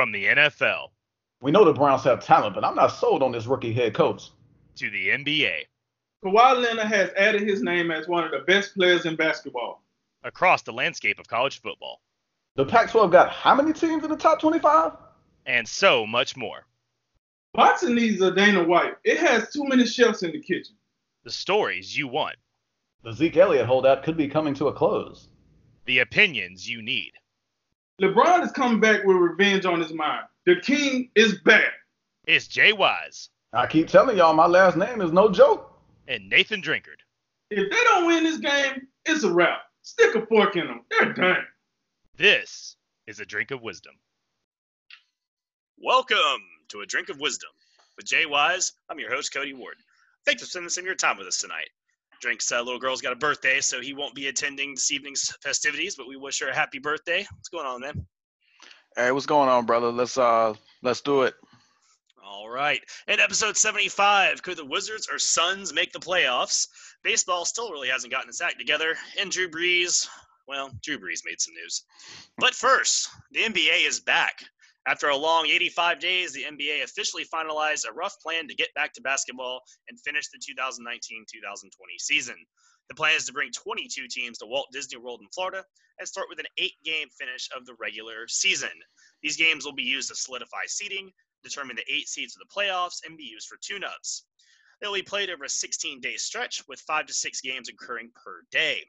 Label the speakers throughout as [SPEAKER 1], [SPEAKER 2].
[SPEAKER 1] From the NFL
[SPEAKER 2] We know the Browns have talent, but I'm not sold on this rookie head coach.
[SPEAKER 1] to the NBA,
[SPEAKER 3] Kawhi Leonard has added his name as one of the best players in basketball.
[SPEAKER 1] across the landscape of college football,
[SPEAKER 2] The Pac-12 got how many teams in the top 25?
[SPEAKER 1] and so much more.
[SPEAKER 3] Boxing needs a Dana White. It has too many chefs in the kitchen.
[SPEAKER 1] The stories you want,
[SPEAKER 2] The Zeke Elliott holdout could be coming to a close.
[SPEAKER 1] the opinions you need.
[SPEAKER 3] LeBron is coming back with revenge on his mind. The king is back.
[SPEAKER 1] It's Jay Wise
[SPEAKER 2] I keep telling y'all, my last name is no joke.
[SPEAKER 1] and Nathan Drinkard.
[SPEAKER 3] If they don't win this game, it's a wrap. Stick a fork in them. They're done.
[SPEAKER 1] This is a drink of wisdom.
[SPEAKER 4] Welcome to A Drink of Wisdom with Jay Wise. I'm your host, Cody Ward. Thanks for spending some of your time with us tonight. Drink's uh, little girl's got a birthday, so he won't be attending this evening's festivities, but we wish her a happy birthday. What's going on, man?
[SPEAKER 5] Hey, what's going on, brother? Let's uh let's do it.
[SPEAKER 4] All right. In episode 75, could the Wizards or Suns make the playoffs? Baseball still really hasn't gotten its act together, and Drew Brees, well, Drew Brees made some news. But first, the NBA is back. After a long 85 days, the NBA officially finalized a rough plan to get back to basketball and finish the 2019 2020 season. The plan is to bring 22 teams to Walt Disney World in Florida and start with an eight game finish of the regular season. These games will be used to solidify seeding, determine the eight seeds of the playoffs, and be used for tune ups. They'll be played over a 16 day stretch with five to six games occurring per day.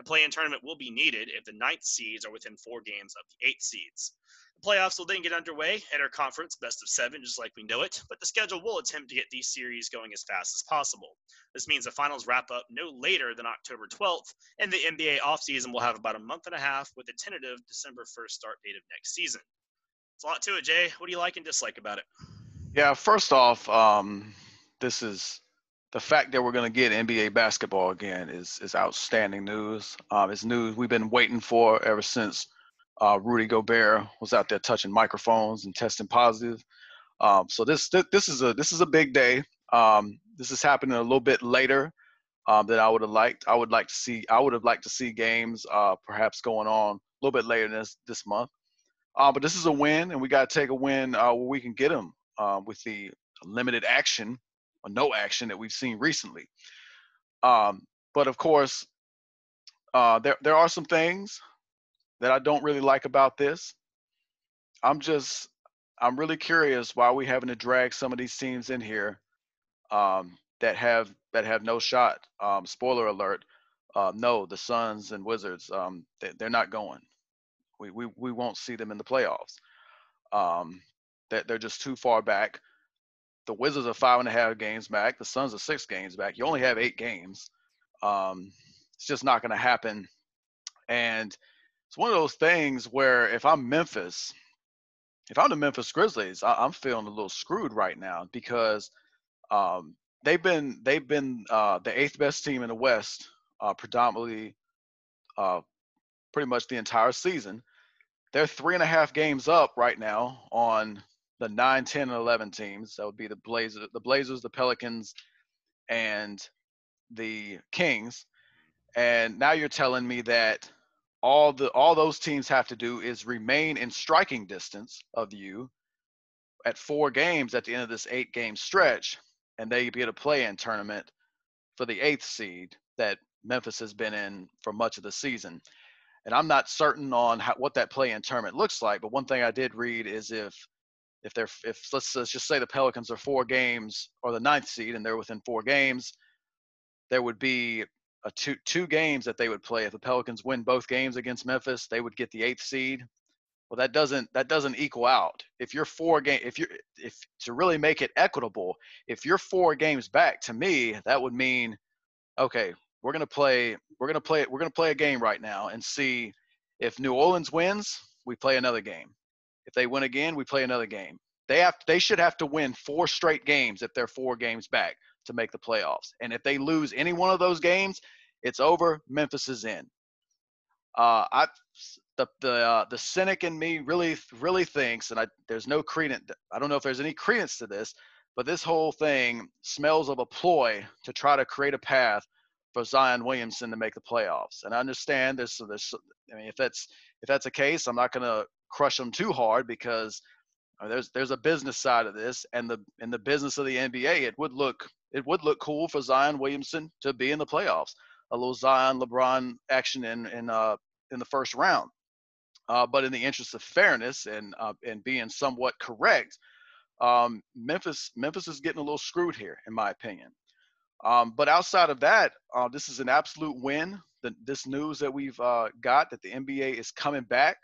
[SPEAKER 4] A play in tournament will be needed if the ninth seeds are within four games of the eight seeds. The playoffs will then get underway at our conference, best of seven, just like we know it, but the schedule will attempt to get these series going as fast as possible. This means the finals wrap up no later than October 12th, and the NBA offseason will have about a month and a half with a tentative December 1st start date of next season. It's a lot to it, Jay. What do you like and dislike about it?
[SPEAKER 5] Yeah, first off, um, this is the fact that we're going to get NBA basketball again is is outstanding news. Um, it's news we've been waiting for ever since uh, Rudy Gobert was out there touching microphones and testing positive. Um, so this, this is a this is a big day. Um, this is happening a little bit later um, than I would have liked. I would like to see I would have liked to see games uh, perhaps going on a little bit later this this month. Uh, but this is a win, and we got to take a win uh, where we can get them uh, with the limited action or no action that we've seen recently. Um, but of course, uh, there there are some things that I don't really like about this. I'm just I'm really curious why we having to drag some of these teams in here um, that have that have no shot. Um, spoiler alert: uh, no, the Suns and Wizards um, they, they're not going. We, we we won't see them in the playoffs. Um, that they're just too far back. The Wizards are five and a half games back. The Suns are six games back. You only have eight games. Um, it's just not going to happen. And it's one of those things where if I'm Memphis, if I'm the Memphis Grizzlies, I, I'm feeling a little screwed right now because um, they've been they've been uh, the eighth best team in the West, uh, predominantly, uh, pretty much the entire season. They're three and a half games up right now on the 9, 10, and 11 teams. That would be the Blazers, the Blazers, the Pelicans, and the Kings. And now you're telling me that all the all those teams have to do is remain in striking distance of you at four games at the end of this eight game stretch, and they get a play in tournament for the eighth seed that Memphis has been in for much of the season. And I'm not certain on how, what that play in tournament looks like, but one thing I did read is if if they're if let's, let's just say the Pelicans are four games or the ninth seed and they're within four games, there would be a two two games that they would play. If the Pelicans win both games against Memphis, they would get the eighth seed. Well, that doesn't that doesn't equal out. If you're four game, if you're if to really make it equitable, if you're four games back, to me that would mean, okay, we're gonna play we're gonna play we're gonna play a game right now and see if New Orleans wins, we play another game. If they win again, we play another game. They have they should have to win four straight games if they're four games back to make the playoffs. And if they lose any one of those games, it's over. Memphis is in. Uh, I the the uh, the cynic in me really really thinks, and I there's no credence. I don't know if there's any credence to this, but this whole thing smells of a ploy to try to create a path for Zion Williamson to make the playoffs. And I understand there's there's I mean if that's if that's the case, I'm not going to crush them too hard because there's there's a business side of this, and the in the business of the NBA, it would look it would look cool for Zion Williamson to be in the playoffs. A little Zion LeBron action in in uh in the first round. Uh, but in the interest of fairness and uh, and being somewhat correct, um, Memphis Memphis is getting a little screwed here, in my opinion. Um, but outside of that, uh, this is an absolute win. The, this news that we've uh, got that the NBA is coming back,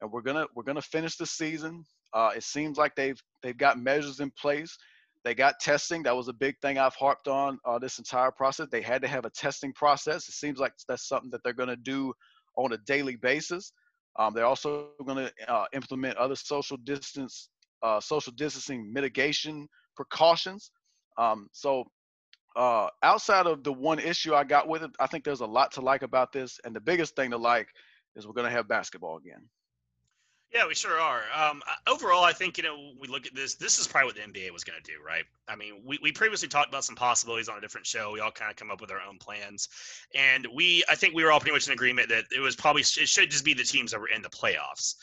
[SPEAKER 5] and we're gonna we're gonna finish the season. Uh, it seems like they've they've got measures in place. They got testing. That was a big thing I've harped on uh, this entire process. They had to have a testing process. It seems like that's something that they're going to do on a daily basis. Um, they're also going to uh, implement other social distance, uh, social distancing mitigation precautions. Um, so uh, outside of the one issue I got with it, I think there's a lot to like about this. And the biggest thing to like is we're going to have basketball again.
[SPEAKER 4] Yeah, we sure are. Um, overall, I think you know we look at this. This is probably what the NBA was going to do, right? I mean, we, we previously talked about some possibilities on a different show. We all kind of come up with our own plans, and we I think we were all pretty much in agreement that it was probably it should just be the teams that were in the playoffs.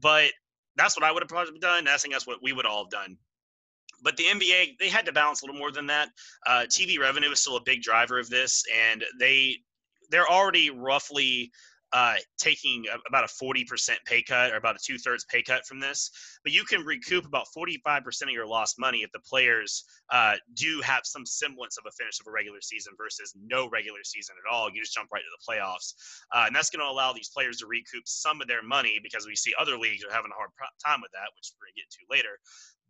[SPEAKER 4] But that's what I would have probably done. I think that's what we would all have done. But the NBA they had to balance a little more than that. Uh, TV revenue is still a big driver of this, and they they're already roughly uh, taking about a 40% pay cut or about a two thirds pay cut from this. But you can recoup about 45% of your lost money if the players uh, do have some semblance of a finish of a regular season versus no regular season at all. You just jump right to the playoffs. Uh, and that's going to allow these players to recoup some of their money because we see other leagues are having a hard time with that, which we're going to get to later.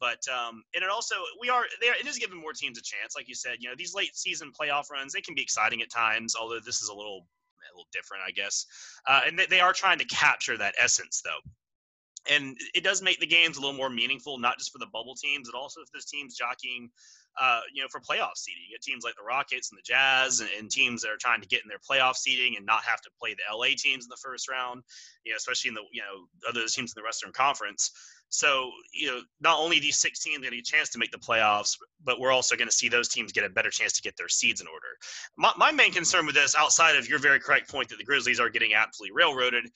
[SPEAKER 4] But um, and it also we are there. It is giving more teams a chance, like you said. You know, these late season playoff runs they can be exciting at times. Although this is a little a little different, I guess. Uh, and they, they are trying to capture that essence, though. And it does make the games a little more meaningful, not just for the bubble teams, but also if there's teams jockeying, uh, you know, for playoff seeding. You get teams like the Rockets and the Jazz, and, and, teams that are trying to get in their playoff seeding and not have to play the LA teams in the first round. You know, especially in the you know other teams in the Western Conference. So, you know, not only these six teams get a chance to make the playoffs, but we're also going to see those teams get a better chance to get their seeds in order. My, my main concern with this, outside of your very correct point that the Grizzlies are getting absolutely railroaded,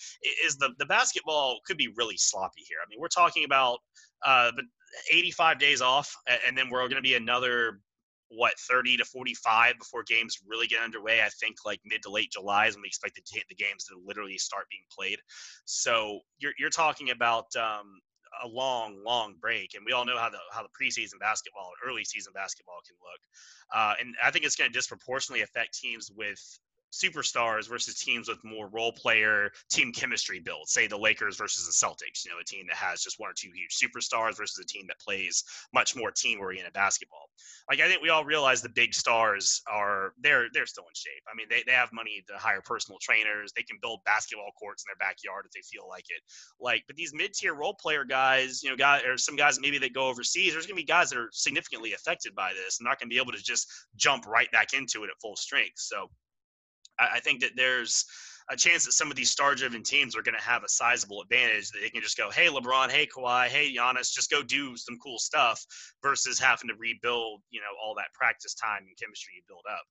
[SPEAKER 4] is the, the basketball could be really sloppy here. I mean, we're talking about uh, 85 days off, and then we're going to be another what 30 to 45 before games really get underway. I think like mid to late July is when we expect the, the games to literally start being played. So you're you're talking about um, a long, long break, and we all know how the how the preseason basketball, and early season basketball can look. Uh, and I think it's going to disproportionately affect teams with superstars versus teams with more role player team chemistry build. Say the Lakers versus the Celtics, you know, a team that has just one or two huge superstars versus a team that plays much more team oriented basketball. Like I think we all realize the big stars are they're they're still in shape. I mean, they, they have money to hire personal trainers. They can build basketball courts in their backyard if they feel like it. Like, but these mid tier role player guys, you know, guys or some guys maybe that go overseas, there's gonna be guys that are significantly affected by this and not gonna be able to just jump right back into it at full strength. So I, I think that there's a chance that some of these star-driven teams are going to have a sizable advantage that they can just go, "Hey, LeBron, hey, Kawhi, hey, Giannis, just go do some cool stuff," versus having to rebuild, you know, all that practice time and chemistry you build up.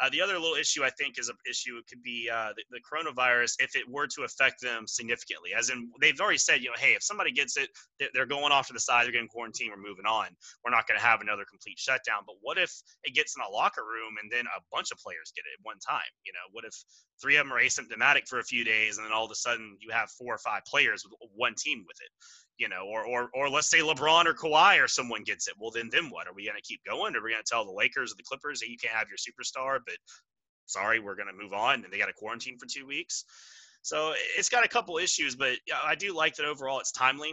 [SPEAKER 4] Uh, the other little issue I think is an issue. It could be uh, the, the, coronavirus if it were to affect them significantly. As in, they've already said, you know, hey, if somebody gets it, they're going off to the side, they're getting quarantine, we're moving on. We're not going to have another complete shutdown. But what if it gets in a locker room and then a bunch of players get it at one time? You know, what if three of them are asymptomatic for a few days and then all of a sudden you have four or five players with one team with it? you know, or or or let's say LeBron or Kawhi or someone gets it. Well, then then what? Are we going to keep going? Are we going to tell the Lakers or the Clippers that you can't have your superstar? But sorry, we're going to move on, and they got to quarantine for two weeks. So it's got a couple issues, but I do like that overall. It's timely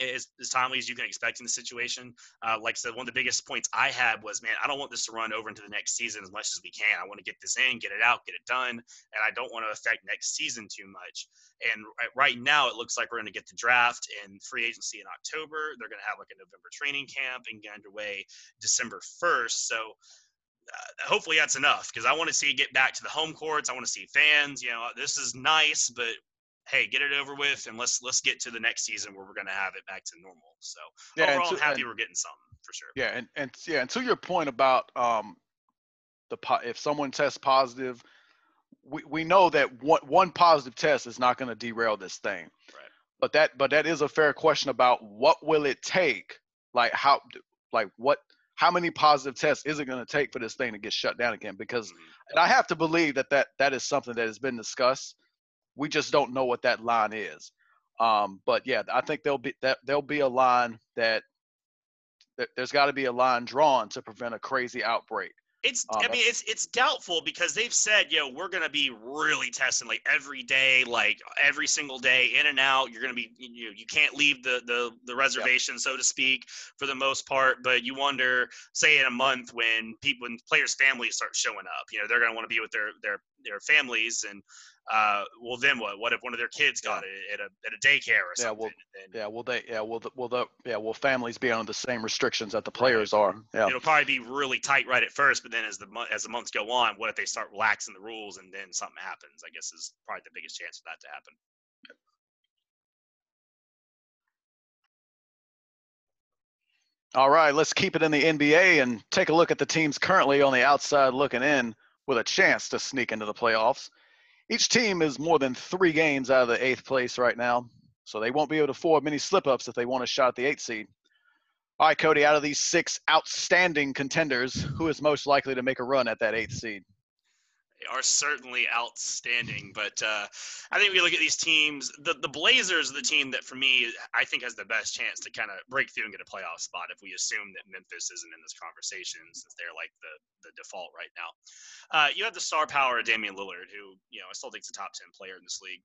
[SPEAKER 4] as, as timely as you can expect in the situation. Uh, like I said, one of the biggest points I had was, man, I don't want this to run over into the next season as much as we can. I want to get this in, get it out, get it done, and I don't want to affect next season too much. And right now, it looks like we're going to get the draft and free agency in October. They're going to have like a November training camp and get underway December 1st. So uh, hopefully that's enough because I want to see get back to the home courts. I want to see fans. You know, this is nice, but hey, get it over with, and let's let's get to the next season where we're going to have it back to normal. So yeah, overall, to, I'm happy we're getting something for sure.
[SPEAKER 5] Yeah, and and yeah, and to your point about um, the if someone tests positive, we we know that one one positive test is not going to derail this thing.
[SPEAKER 4] Right.
[SPEAKER 5] but that but that is a fair question about what will it take? Like how like what how many positive tests is it going to take for this thing to get shut down again? Because
[SPEAKER 4] Mhm.
[SPEAKER 5] and I have to believe that that that is something that has been discussed. We just don't know what that line is. Um, but yeah, I think there'll be that there'll be a line that, that there's got to be a line drawn to prevent a crazy outbreak.
[SPEAKER 4] It's.
[SPEAKER 5] Um,
[SPEAKER 4] I mean, it's it's doubtful because they've said, yo, we're gonna be really testing like every day, like every single day, in and out. You're gonna be, you know, you can't leave the the the reservation, so to speak, for the most part. But you wonder, say, in a month when people, when players' families start showing up, you know, they're gonna want to be with their their their families, and uh, well, then what? What if one of their kids got it at a at a daycare or something?
[SPEAKER 5] Yeah,
[SPEAKER 4] well,
[SPEAKER 5] Yeah, will they? Yeah, will the, will the yeah will families be under the same restrictions that the players are? Yeah,
[SPEAKER 4] it'll probably be really tight right at first, but then as the as the months go on, what if they start relaxing the rules and then something happens? I guess is probably the biggest chance for that to happen.
[SPEAKER 5] All right, let's keep it in the NBA and take a look at the teams currently on the outside looking in with a chance to sneak into the playoffs. Each team is more than three games out of the eighth place right now, so they won't be able to afford many slip ups if they want a shot at the eighth seed. All right, Cody, out of these six outstanding contenders, who is most likely to make a run at that eighth seed?
[SPEAKER 4] Are certainly outstanding, but uh, I think we look at these teams. The the Blazers are the team that, for me, I think has the best chance to kind of break through and get a playoff spot. If we assume that Memphis isn't in this conversation, since they're like the the default right now. Uh, you have the star power of Damian Lillard, who you know I still think is a top ten player in this league.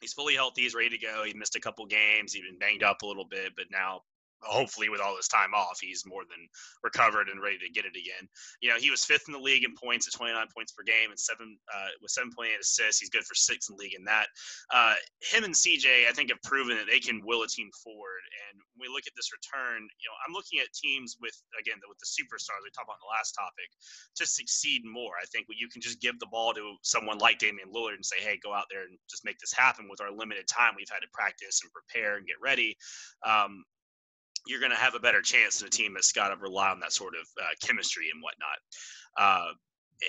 [SPEAKER 4] He's fully healthy. He's ready to go. He missed a couple games. He's been banged up a little bit, but now hopefully with all this time off, he's more than recovered and ready to get it again. You know, he was fifth in the league in points at 29 points per game and seven uh, with 7.8 assists. He's good for six in the league in that. Uh, him and CJ, I think, have proven that they can will a team forward. And we look at this return, you know, I'm looking at teams with again with the superstars we talked about in the last topic to succeed more. I think you can just give the ball to someone like Damian Lillard and say, "Hey, go out there and just make this happen." With our limited time we've had to practice and prepare and get ready. Um, you're going to have a better chance than a team that's got to rely on that sort of uh, chemistry and whatnot. Uh,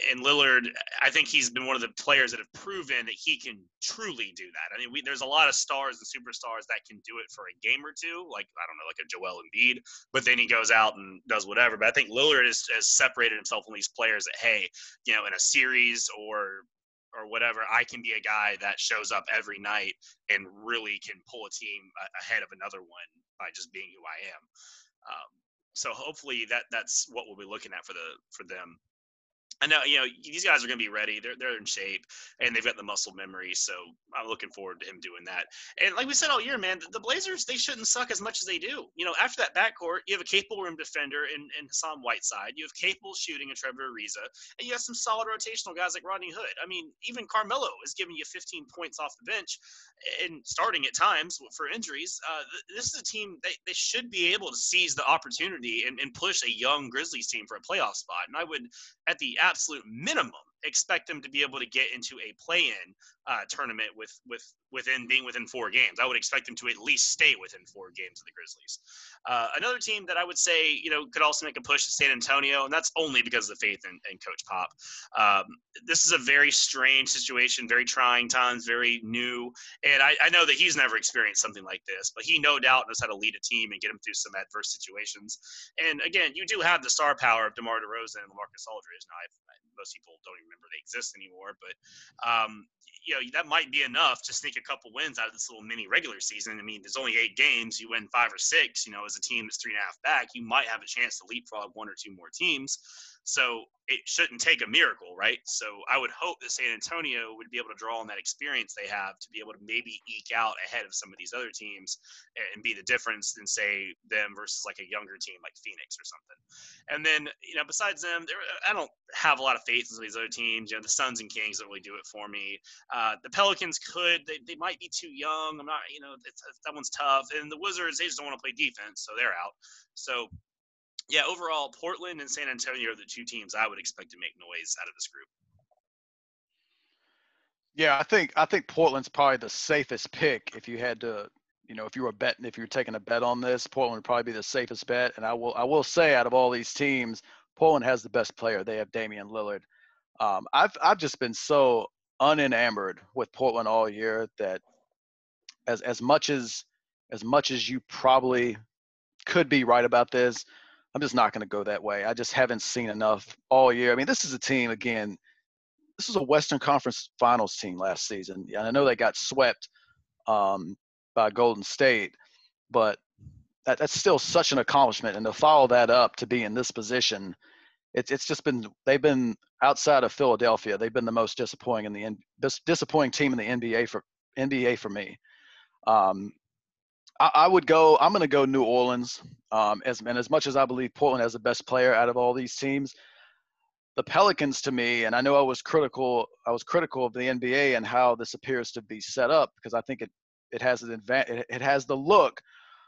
[SPEAKER 4] and Lillard, I think he's been one of the players that have proven that he can truly do that. I mean, we, there's a lot of stars and superstars that can do it for a game or two, like I don't know, like a Joel Embiid, but then he goes out and does whatever. But I think Lillard has, has separated himself from these players that, hey, you know, in a series or or whatever, I can be a guy that shows up every night and really can pull a team ahead of another one by just being who I am. Um, so hopefully that that's what we'll be looking at for the for them. I know you know these guys are going to be ready. They're they're in shape and they've got the muscle memory. So I'm looking forward to him doing that. And like we said all year, man, the, Blazers they shouldn't suck as much as they do. You know, after that backcourt, you have a capable rim defender in, in Hassan Whiteside. You have capable shooting in Trevor Ariza, and you have some solid rotational guys like Rodney Hood. I mean, even Carmelo is giving you 15 points off the bench and starting at times for injuries. Uh, this is a team they, they should be able to seize the opportunity and, and push a young Grizzlies team for a playoff spot. And I would, at the absolute minimum, expect them to be able to get into a play-in uh, tournament with with within being within four games. I would expect them to at least stay within four games of the Grizzlies. Uh, another team that I would say you know could also make a push to San Antonio, and that's only because of the faith in, in Coach Pop. Um, this is a very strange situation, very trying times, very new, and I, I know that he's never experienced something like this, but he no doubt knows how to lead a team and get them through some adverse situations. And again, you do have the star power of DeMar DeRozan and LaMarcus Aldridge. Now, I've, most people don't even remember they exist anymore, but um, you know that might be enough to sneak a couple wins out of this little mini regular season. I mean, there's only eight games. You win five or six. You know, as a team that's three and a half back, you might have a chance to leapfrog one or two more teams. So it shouldn't take a miracle, right? So I would hope that San Antonio would be able to draw on that experience they have to be able to maybe eke out ahead of some of these other teams and be the difference than say them versus like a younger team like Phoenix or something. And then you know, besides them, there I don't have a lot of faith in some of these other teams. You know, the Suns and Kings don't really do it for me. Uh, the Pelicans could, they, they might be too young. I'm not, you know, that one's tough. And the Wizards, they just don't want to play defense, so they're out. So yeah, overall, Portland and San Antonio are the two teams I would expect to make noise out of this group.
[SPEAKER 5] Yeah, I think I think Portland's probably the safest pick if you had to, you know, if you were betting, if you were taking a bet on this, Portland would probably be the safest bet. And I will I will say, out of all these teams, Portland has the best player. They have Damian Lillard. Um, I've I've just been so unenamored with Portland all year that as as much as as much as you probably could be right about this, I'm just not going to go that way. I just haven't seen enough all year. I mean, this is a team again. This is a Western Conference Finals team last season, and I know they got swept um, by Golden State, but that, that's still such an accomplishment. And to follow that up to be in this position, it's it's just been they've been outside of Philadelphia. They've been the most disappointing in the disappointing team in the NBA for NBA for me. Um, I, I would go. I'm going to go New Orleans. Um, as and as much as I believe Portland has the best player out of all these teams, the Pelicans to me, and I know I was critical. I was critical of the NBA and how this appears to be set up because I think it it has an advantage. It has the look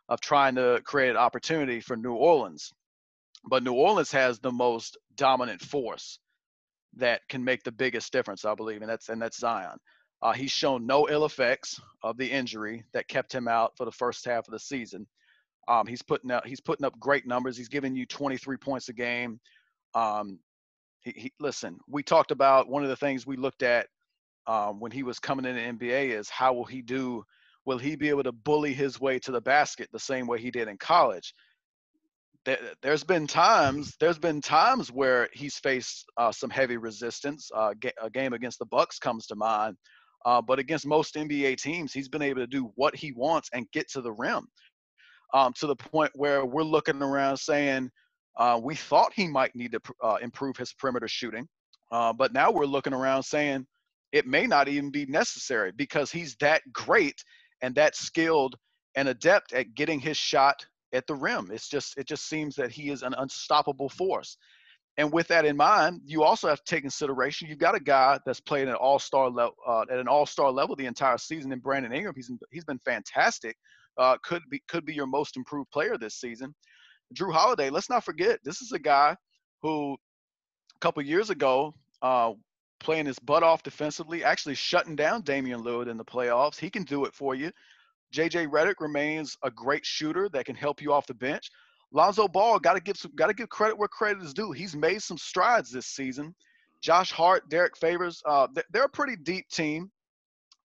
[SPEAKER 5] of trying to create an opportunity for New Orleans, but New Orleans has the most dominant force that can make the biggest difference, I believe, and that's and that's Zion. Uh, he's shown no ill effects of the injury that kept him out for the first half of the season. Um, he's putting out he's putting up great numbers. He's giving you 23 points a game. Um, he, he, listen, we talked about one of the things we looked at um, when he was coming in the NBA is how will he do? Will he be able to bully his way to the basket the same way he did in college? There, has been times there's been times where he's faced uh, some heavy resistance. Uh, a game against the Bucks comes to mind, uh, but against most NBA teams, he's been able to do what he wants and get to the rim. Um, to the point where we're looking around saying uh, we thought he might need to uh, improve his perimeter shooting, uh, but now we're looking around saying it may not even be necessary because he's that great and that skilled and adept at getting his shot at the rim. It's just it just seems that he is an unstoppable force. And with that in mind, you also have to take consideration you've got a guy that's played at an all-star level uh, at an all-star level the entire season in Brandon Ingram. He's he's been fantastic. Uh, could be could be your most improved player this season. Jrue Holiday, let's not forget, this is a guy who a couple years ago uh, playing his butt off defensively, actually shutting down Damian Lillard in the playoffs. He can do it for you. JJ Redick remains a great shooter that can help you off the bench. Lonzo Ball got to give some, got to give credit where credit is due. He's made some strides this season. Josh Hart, Derrick Favors, uh, they're a pretty deep team.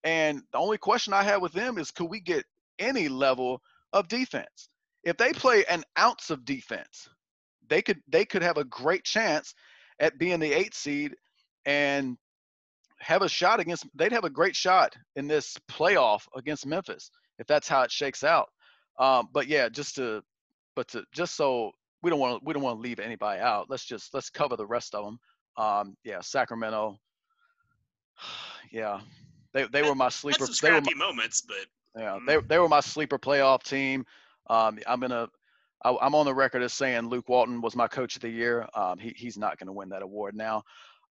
[SPEAKER 5] And the only question I have with them is, could we get any level of defense? If they play an ounce of defense, they could they could have a great chance at being the eight seed and have a shot against. They'd have a great shot in this playoff against Memphis if that's how it shakes out. Um, but yeah, just to but to just so we don't want to we don't want to leave anybody out. Let's just let's cover the rest of them. Um, yeah, Sacramento. Yeah, they they were my sleeper.
[SPEAKER 4] Had some scrappy my, moments, but
[SPEAKER 5] yeah, mm. they they were my sleeper playoff team. Um, I'm gonna. I, I'm on the record as saying Luke Walton was my coach of the year. Um, he, he's not going to win that award now.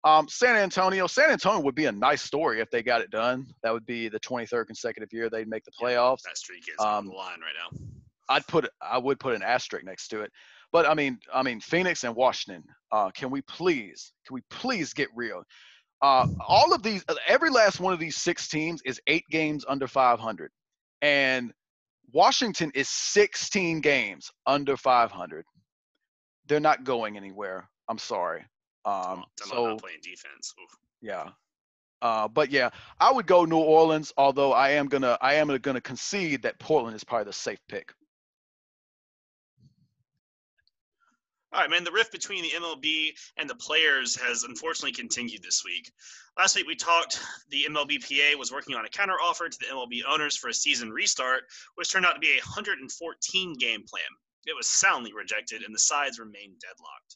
[SPEAKER 5] Um, San Antonio, San Antonio would be a nice story if they got it done. That would be the 23rd consecutive year they'd make the playoffs.
[SPEAKER 4] Yeah, that streak is um, on the line right now.
[SPEAKER 5] I'd put I would put an asterisk next to it. But I mean, I mean, Phoenix and Washington. Uh, can we please, can we please get real? Uh, all of these, every last one of these six teams is eight games under 500, and Washington is 16 games under 500. They're not going anywhere. I'm sorry. Um,
[SPEAKER 4] so not playing defense. Oof.
[SPEAKER 5] Yeah. Uh, but yeah, I would go New Orleans. Although I am gonna, I am gonna concede that Portland is probably the safe pick.
[SPEAKER 4] All right, man. The rift between the MLB and the players has unfortunately continued this week. Last week we talked the MLBPA was working on a counteroffer to the MLB owners for a season restart, which turned out to be a 114 game plan. It was soundly rejected, and the sides remained deadlocked.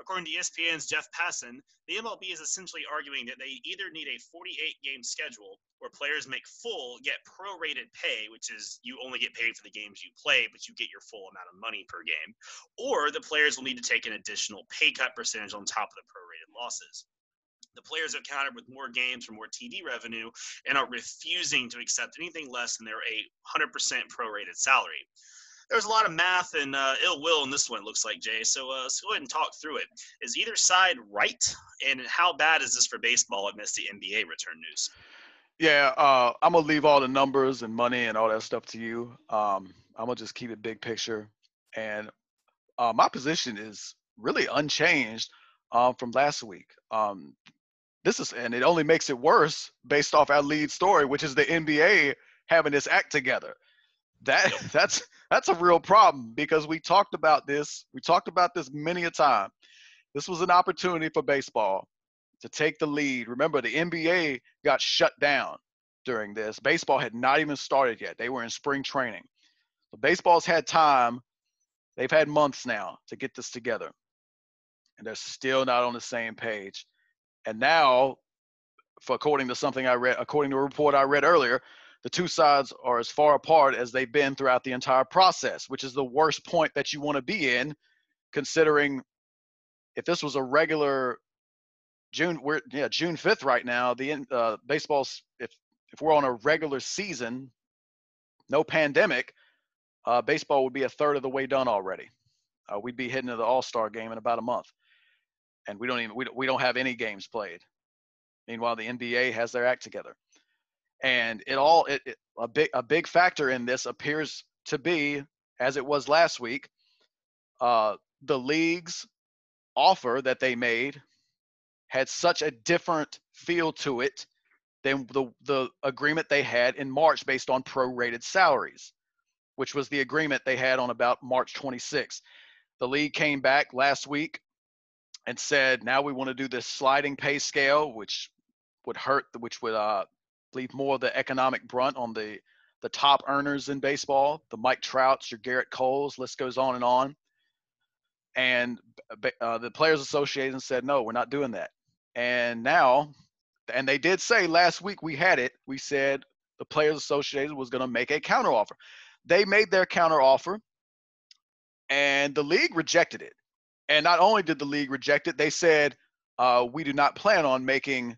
[SPEAKER 4] According to ESPN's Jeff Passan, the MLB is essentially arguing that they either need a 48 game schedule where players make full yet prorated pay, which is you only get paid for the games you play, but you get your full amount of money per game, or the players will need to take an additional pay cut percentage on top of the prorated losses. The players have countered with more games for more TV revenue and are refusing to accept anything less than their 100% prorated salary there's a lot of math and uh, ill will in this one. Looks like Jay. So, uh, let's go ahead and talk through it. Is either side right? And how bad is this for baseball amidst the NBA return news?
[SPEAKER 5] Yeah, uh, I'm gonna leave all the numbers and money and all that stuff to you. Um, I'm gonna just keep it big picture, and uh, my position is really unchanged um, from last week. Um, this is, and it only makes it worse based off our lead story, which is the NBA having this act together. That that's that's a real problem because we talked about this. We talked about this many a time. This was an opportunity for baseball to take the lead. Remember, the NBA got shut down during this. Baseball had not even started yet. They were in spring training. So baseball's had time. They've had months now to get this together. And they're still not on the same page. And now, for according to something I read, according to a report I read earlier, the two sides are as far apart as they've been throughout the entire process, which is the worst point that you want to be in, considering if this was a regular June, we're yeah June fifth right now. The uh, baseball's if if we're on a regular season, no pandemic, uh, baseball would be a third of the way done already. Uh, we'd be heading to the All Star game in about a month, and we don't even we we don't have any games played. Meanwhile, the NBA has their act together, and it all it, it, a big a big factor in this appears to be as it was last week. Uh, the league's offer that they made had such a different feel to it than the, the agreement they had in March based on prorated salaries, which was the agreement they had on about March 26th. The league came back last week and said, now we want to do this sliding pay scale, which would hurt, which would uh, leave more of the economic brunt on the the top earners in baseball, the Mike Trouts, your Gerrit Coles, list goes on and on. And uh, the Players Association said, no, we're not doing that. And now, and they did say last week we had it. We said the Players Association was going to make a counteroffer. They made their counteroffer, and the league rejected it. And not only did the league reject it, they said uh, we do not plan on making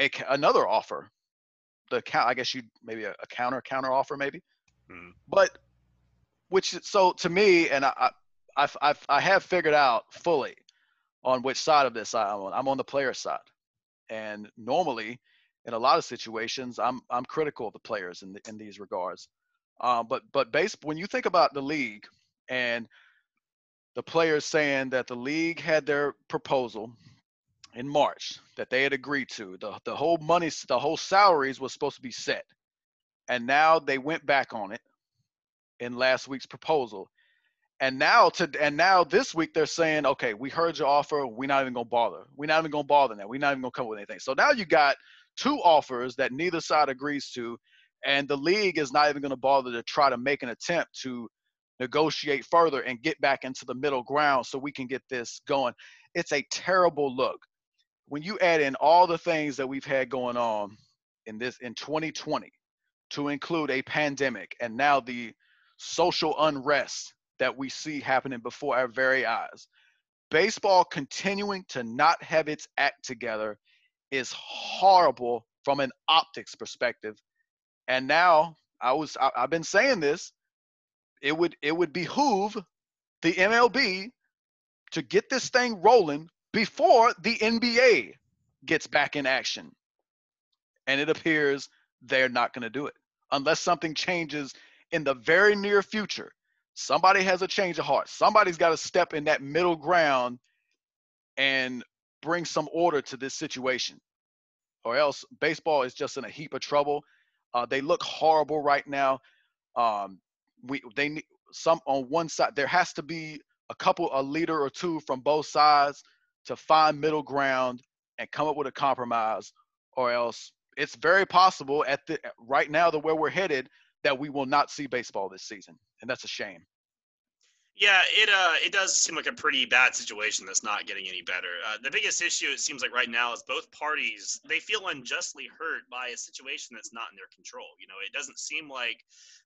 [SPEAKER 5] a, another offer. The count, I guess you maybe a, a, counter counter offer maybe, mm-hmm. but which so to me, and I, I I I have figured out fully on which side of this I'm on. I'm on the player side, and normally, in a lot of situations, I'm I'm critical of the players in the, in these regards. Uh, but but base when you think about the league and the players saying that the league had their proposal in March that they had agreed to, the the whole money, the whole salaries was supposed to be set, and now they went back on it in last week's proposal and now to and now this week they're saying, okay, we heard your offer. We're not even gonna bother. We're not even gonna bother now. We're not even gonna come up with anything. So now you got two offers that neither side agrees to, and the league is not even gonna bother to try to make an attempt to negotiate further and get back into the middle ground so we can get this going. It's a terrible look. When you add in all the things that we've had going on in this in 2020 to include a pandemic and now the social unrest that we see happening before our very eyes. Baseball continuing to not have its act together is horrible from an optics perspective. And now I was I, have been saying this. It would it would behoove the MLB to get this thing rolling before the NBA gets back in action. And it appears they're not going to do it unless something changes in the very near future. Somebody has a change of heart. Somebody's got to step in that middle ground and bring some order to this situation, or else baseball is just in a heap of trouble. Uh, they look horrible right now. Um, we they need some on one side. There has to be a couple, a leader or two from both sides to find middle ground and come up with a compromise, or else it's very possible at the right now the where we're headed that we will not see baseball this season, and that's a shame.
[SPEAKER 4] Yeah, it uh, it does seem like a pretty bad situation that's not getting any better. Uh, the biggest issue it seems like right now is both parties they feel unjustly hurt by a situation that's not in their control. You know, it doesn't seem like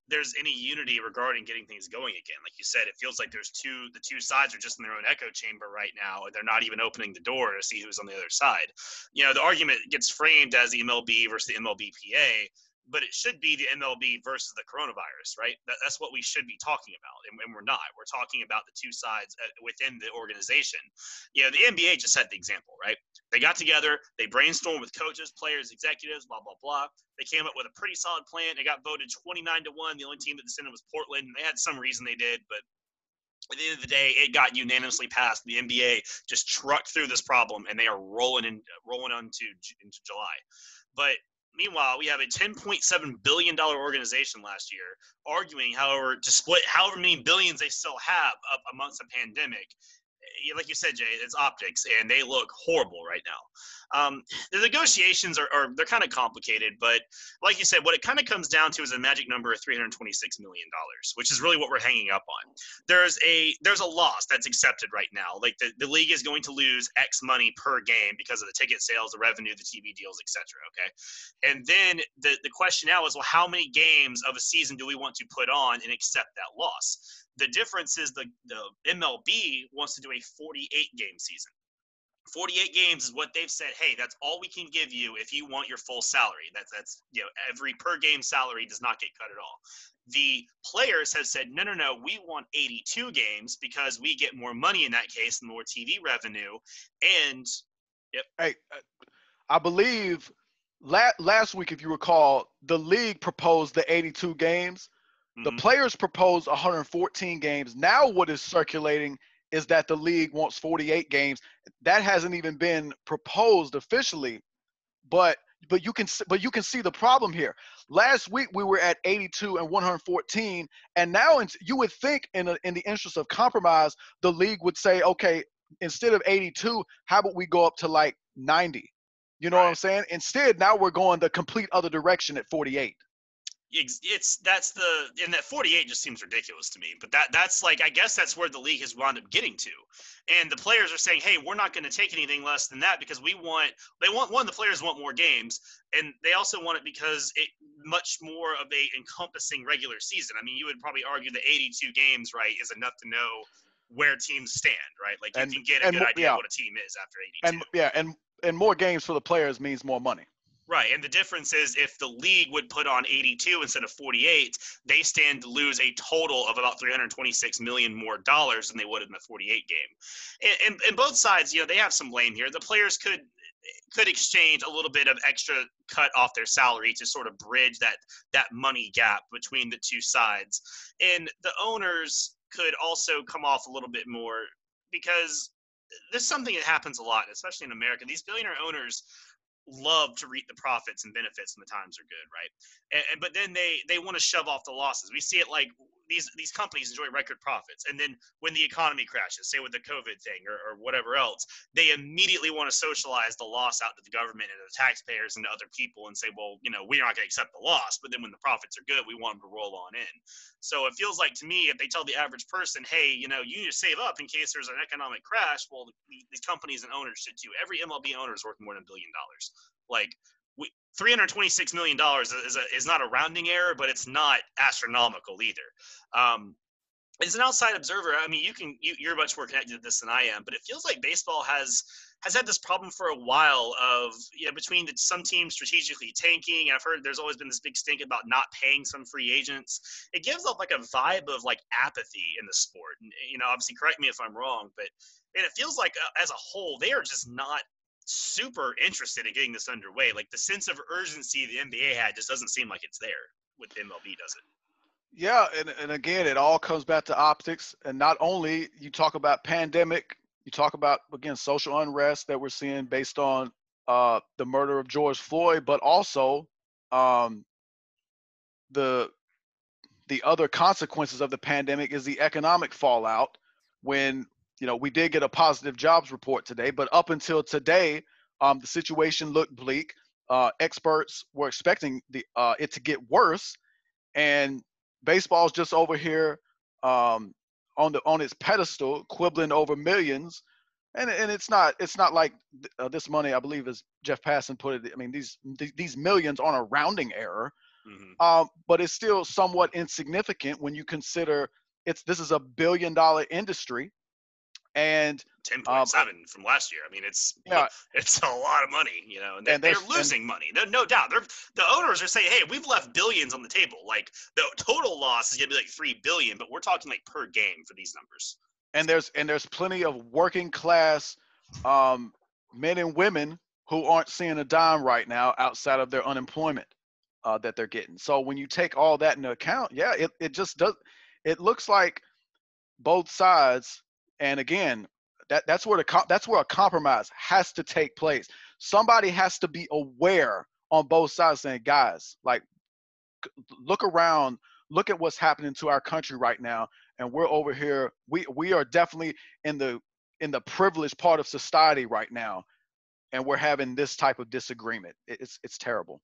[SPEAKER 4] there's any unity regarding getting things going again. Like you said, it feels like there's two the two sides are just in their own echo chamber right now. and They're not even opening the door to see who's on the other side. You know, the argument gets framed as the MLB versus the MLBPA but it should be the MLB versus the coronavirus, right? That, that's what we should be talking about, and, and, we're not. We're talking about the two sides uh, within the organization. You know, the NBA just set the example, right? They got together, they brainstormed with coaches, players, executives, blah blah blah. They came up with a pretty solid plan. They got voted 29 to one. The only team that dissented was Portland. And they had some reason they did, but at the end of the day, it got unanimously passed. The NBA just trucked through this problem, and they are rolling in, rolling on into, into July. But Meanwhile, we have a $10.7 billion organization last year arguing, however, to split however many billions they still have up amongst a pandemic like you said, Jay, it's optics, and they look horrible right now. Um, the negotiations are, are they're kind of complicated, but like you said, what it kind of comes down to is a magic number of 326 million dollars, which is really what we're hanging up on. There's a there's a loss that's accepted right now. Like the, the league is going to lose X money per game because of the ticket sales, the revenue, the TV deals, etc. Okay, and then the the question now is, well, how many games of a season do we want to put on and accept that loss? The difference is the, the MLB wants to do a 48 game season. 48 games is what they've said, hey, that's all we can give you if you want your full salary. That's that's you know, every per game salary does not get cut at all. The players have said, no, no, no, we want 82 games because we get more money in that case, and more TV revenue. And
[SPEAKER 5] yep. Hey, uh, I believe last week, if you recall, the league proposed the 82 games. The mm-hmm. players proposed 114 games. Now, what is circulating is that the league wants 48 games. That hasn't even been proposed officially, but but you can but you can see the problem here. Last week we were at 82 and 114, and now you would think in a, in the interest of compromise, the league would say, okay, instead of 82, how about we go up to like 90? You know right. what I'm saying? Instead, now we're going the complete other direction at 48
[SPEAKER 4] it's that's the and that 48 just seems ridiculous to me but that that's like i guess that's where the league has wound up getting to. And the players are saying hey we're not going to take anything less than that because we want they want one the players want more games and they also want it because it much more of a encompassing regular season. I mean you would probably argue that 82 games right is enough to know where teams stand right? Like you and, can get a good idea yeah. what a team is after 82
[SPEAKER 5] and yeah and and more games for the players means more money
[SPEAKER 4] Right. And the difference is if the league would put on 82 instead of 48, they stand to lose a total of about 326 million more dollars than they would in the 48 game. And, and, and both sides, you know, they have some blame here. The players could could exchange a little bit of extra cut off their salary to sort of bridge that that money gap between the two sides. And the owners could also come off a little bit more because this is something that happens a lot, especially in America. These billionaire owners love to reap the profits and benefits when the times are good, right? And, and but then they they want to shove off the losses. We see it like these these companies enjoy record profits, and then when the economy crashes, say with the COVID thing or, or whatever else, they immediately want to socialize the loss out to the government and the taxpayers and to other people, and say, well, you know, we're not going to accept the loss. But then when the profits are good, we want them to roll on in. So it feels like to me, if they tell the average person, hey, you know, you need to save up in case there's an economic crash, well, these companies and owners should too. Every MLB owner is worth more than a billion dollars. Like 326 million dollars is a, is not a rounding error, but it's not astronomical either. Um, as an outside observer, I mean, you can you, you're much more connected to this than I am, but it feels like baseball has has had this problem for a while of you know between the, some teams strategically tanking. I've heard there's always been this big stink about not paying some free agents. It gives off like a vibe of like apathy in the sport. And, you know, obviously, correct me if I'm wrong, but and it feels like uh, as a whole they are just not super interested in getting this underway. Like the sense of urgency the NBA had just doesn't seem like it's there with MLB, does it?
[SPEAKER 5] Yeah, and, and again, it all comes back to optics. And not only you talk about pandemic, you talk about again social unrest that we're seeing based on uh, the murder of George Floyd, but also um, the the other consequences of the pandemic is the economic fallout when you know, we did get a positive jobs report today, but up until today, um, the situation looked bleak. Uh, experts were expecting the uh, it to get worse, and baseball's just over here um, on the on its pedestal, quibbling over millions. And, and it's not it's not like uh, this money I believe as Jeff Passan put it I mean these these millions on a rounding error mm-hmm. um, but it's still somewhat insignificant when you consider it's this is a billion dollar industry and
[SPEAKER 4] ten point um, seven from last year. I mean, it's yeah, it's a lot of money, you know. And, they, and they're, losing and, money, no, no doubt. They're the owners are saying, "Hey, we've left billions on the table. Like the total loss is gonna be like three billion, but we're talking like per game for these numbers."
[SPEAKER 5] And there's and there's plenty of working class um, men and women who aren't seeing a dime right now outside of their unemployment uh, that they're getting. So when you take all that into account, yeah, it, it just does. It looks like both sides and again, that that's where the that's where a compromise has to take place. Somebody has to be aware on both sides saying, guys, like, look around, look at what's happening to our country right now, and we're over here. We we are definitely in the in the privileged part of society right now, and we're having this type of disagreement. It's it's terrible.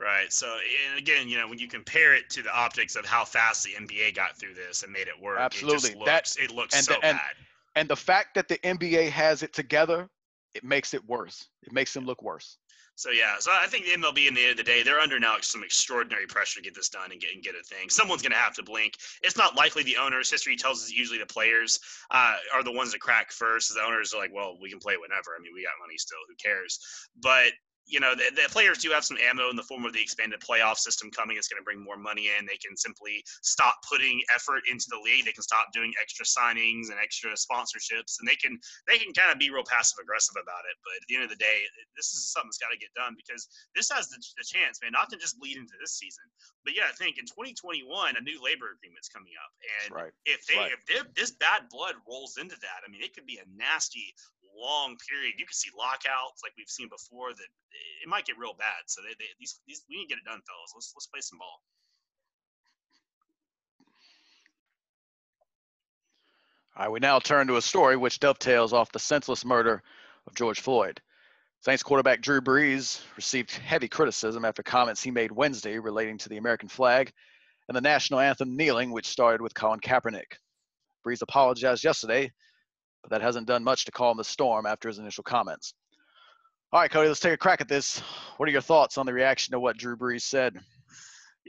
[SPEAKER 4] Right. So, and again, you know, when you compare it to the optics of how fast the NBA got through this and made it work,
[SPEAKER 5] absolutely,
[SPEAKER 4] it looks, that it looks
[SPEAKER 5] and
[SPEAKER 4] so
[SPEAKER 5] the, and,
[SPEAKER 4] bad.
[SPEAKER 5] And the fact that the NBA has it together, it makes it worse. It makes them look worse.
[SPEAKER 4] So yeah, so I think the MLB, in the end of the day, they're under now some extraordinary pressure to get this done and get and get a thing. Someone's going to have to blink. It's not likely the owners. History tells us usually the players uh, are the ones that crack first. The owners are like, well, we can play whenever. I mean, we got money still. Who cares? But you know, the, the, players do have some ammo in the form of the expanded playoff system coming. It's going to bring more money in. They can simply stop putting effort into the league. They can stop doing extra signings and extra sponsorships, and they can they can kind of be real passive aggressive about it. But at the end of the day, this is something that's got to get done because this has the, the chance, man, not to just bleed into this season, but yeah, I think in 2021 a new labor agreement's coming up, and
[SPEAKER 5] right.
[SPEAKER 4] if they
[SPEAKER 5] right.
[SPEAKER 4] if this bad blood rolls into that, I mean, it could be a nasty long period. You can see lockouts like we've seen before. That it might get real bad. So they, they these these we need to get it done, fellas. Let's let's play some ball.
[SPEAKER 5] All right, we now turn to a story which dovetails off the senseless murder of George Floyd. Saints quarterback Drew Brees received heavy criticism after comments he made Wednesday relating to the American flag and the national anthem kneeling, which started with Colin Kaepernick. Brees apologized yesterday but that hasn't done much to calm the storm after his initial comments. All right, Cody, let's take a crack at this. What are your thoughts on the reaction to what Drew Brees said?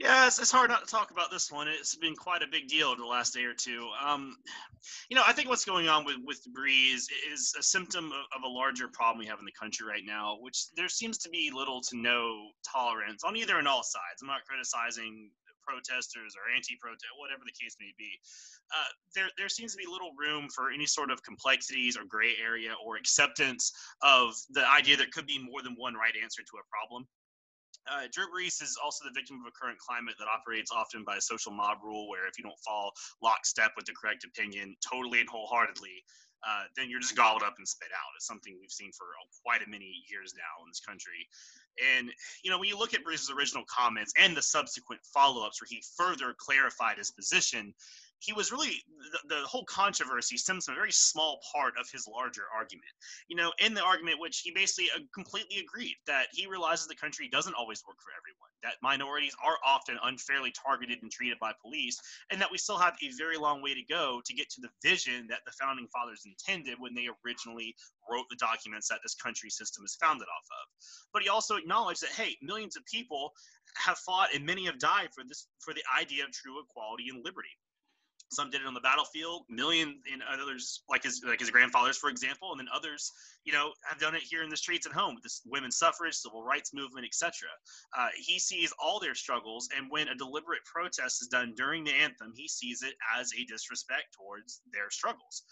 [SPEAKER 4] Yeah, it's, it's, hard not to talk about this one. It's been quite a big deal over the last day or two. Um, you know, I think what's going on with, with Brees is a symptom of, of, a larger problem we have in the country right now, which there seems to be little to no tolerance on either and all sides. I'm not criticizing protesters or anti-protest, whatever the case may be. Uh, there, there seems to be little room for any sort of complexities or gray area or acceptance of the idea there could be more than one right answer to a problem. Uh, Drew Brees is also the victim of a current climate that operates often by a social mob rule, where if you don't fall lockstep with the correct opinion totally and wholeheartedly, uh, then you're just gobbled up and spit out. It's something we've seen for uh, quite a many years now in this country. And, you know, when you look at Brees's original comments and the subsequent follow ups where he further clarified his position, he was really the, the, whole controversy stems from a very small part of his larger argument. You know, in the argument, which he basically uh, completely agreed that he realizes the country doesn't always work for everyone, that minorities are often unfairly targeted and treated by police, and that we still have a very long way to go to get to the vision that the founding fathers intended when they originally wrote the documents that this country system is founded off of. But he also acknowledged that hey, millions of people have fought and many have died for this for the idea of true equality and liberty. Some did it on the battlefield, million in others, like his like his grandfathers, for example, and then others, you know, have done it here in the streets at home with this women's suffrage, civil rights movement, etc. Uh, he sees all their struggles, and when a deliberate protest is done during the anthem, he sees it as a disrespect towards their struggles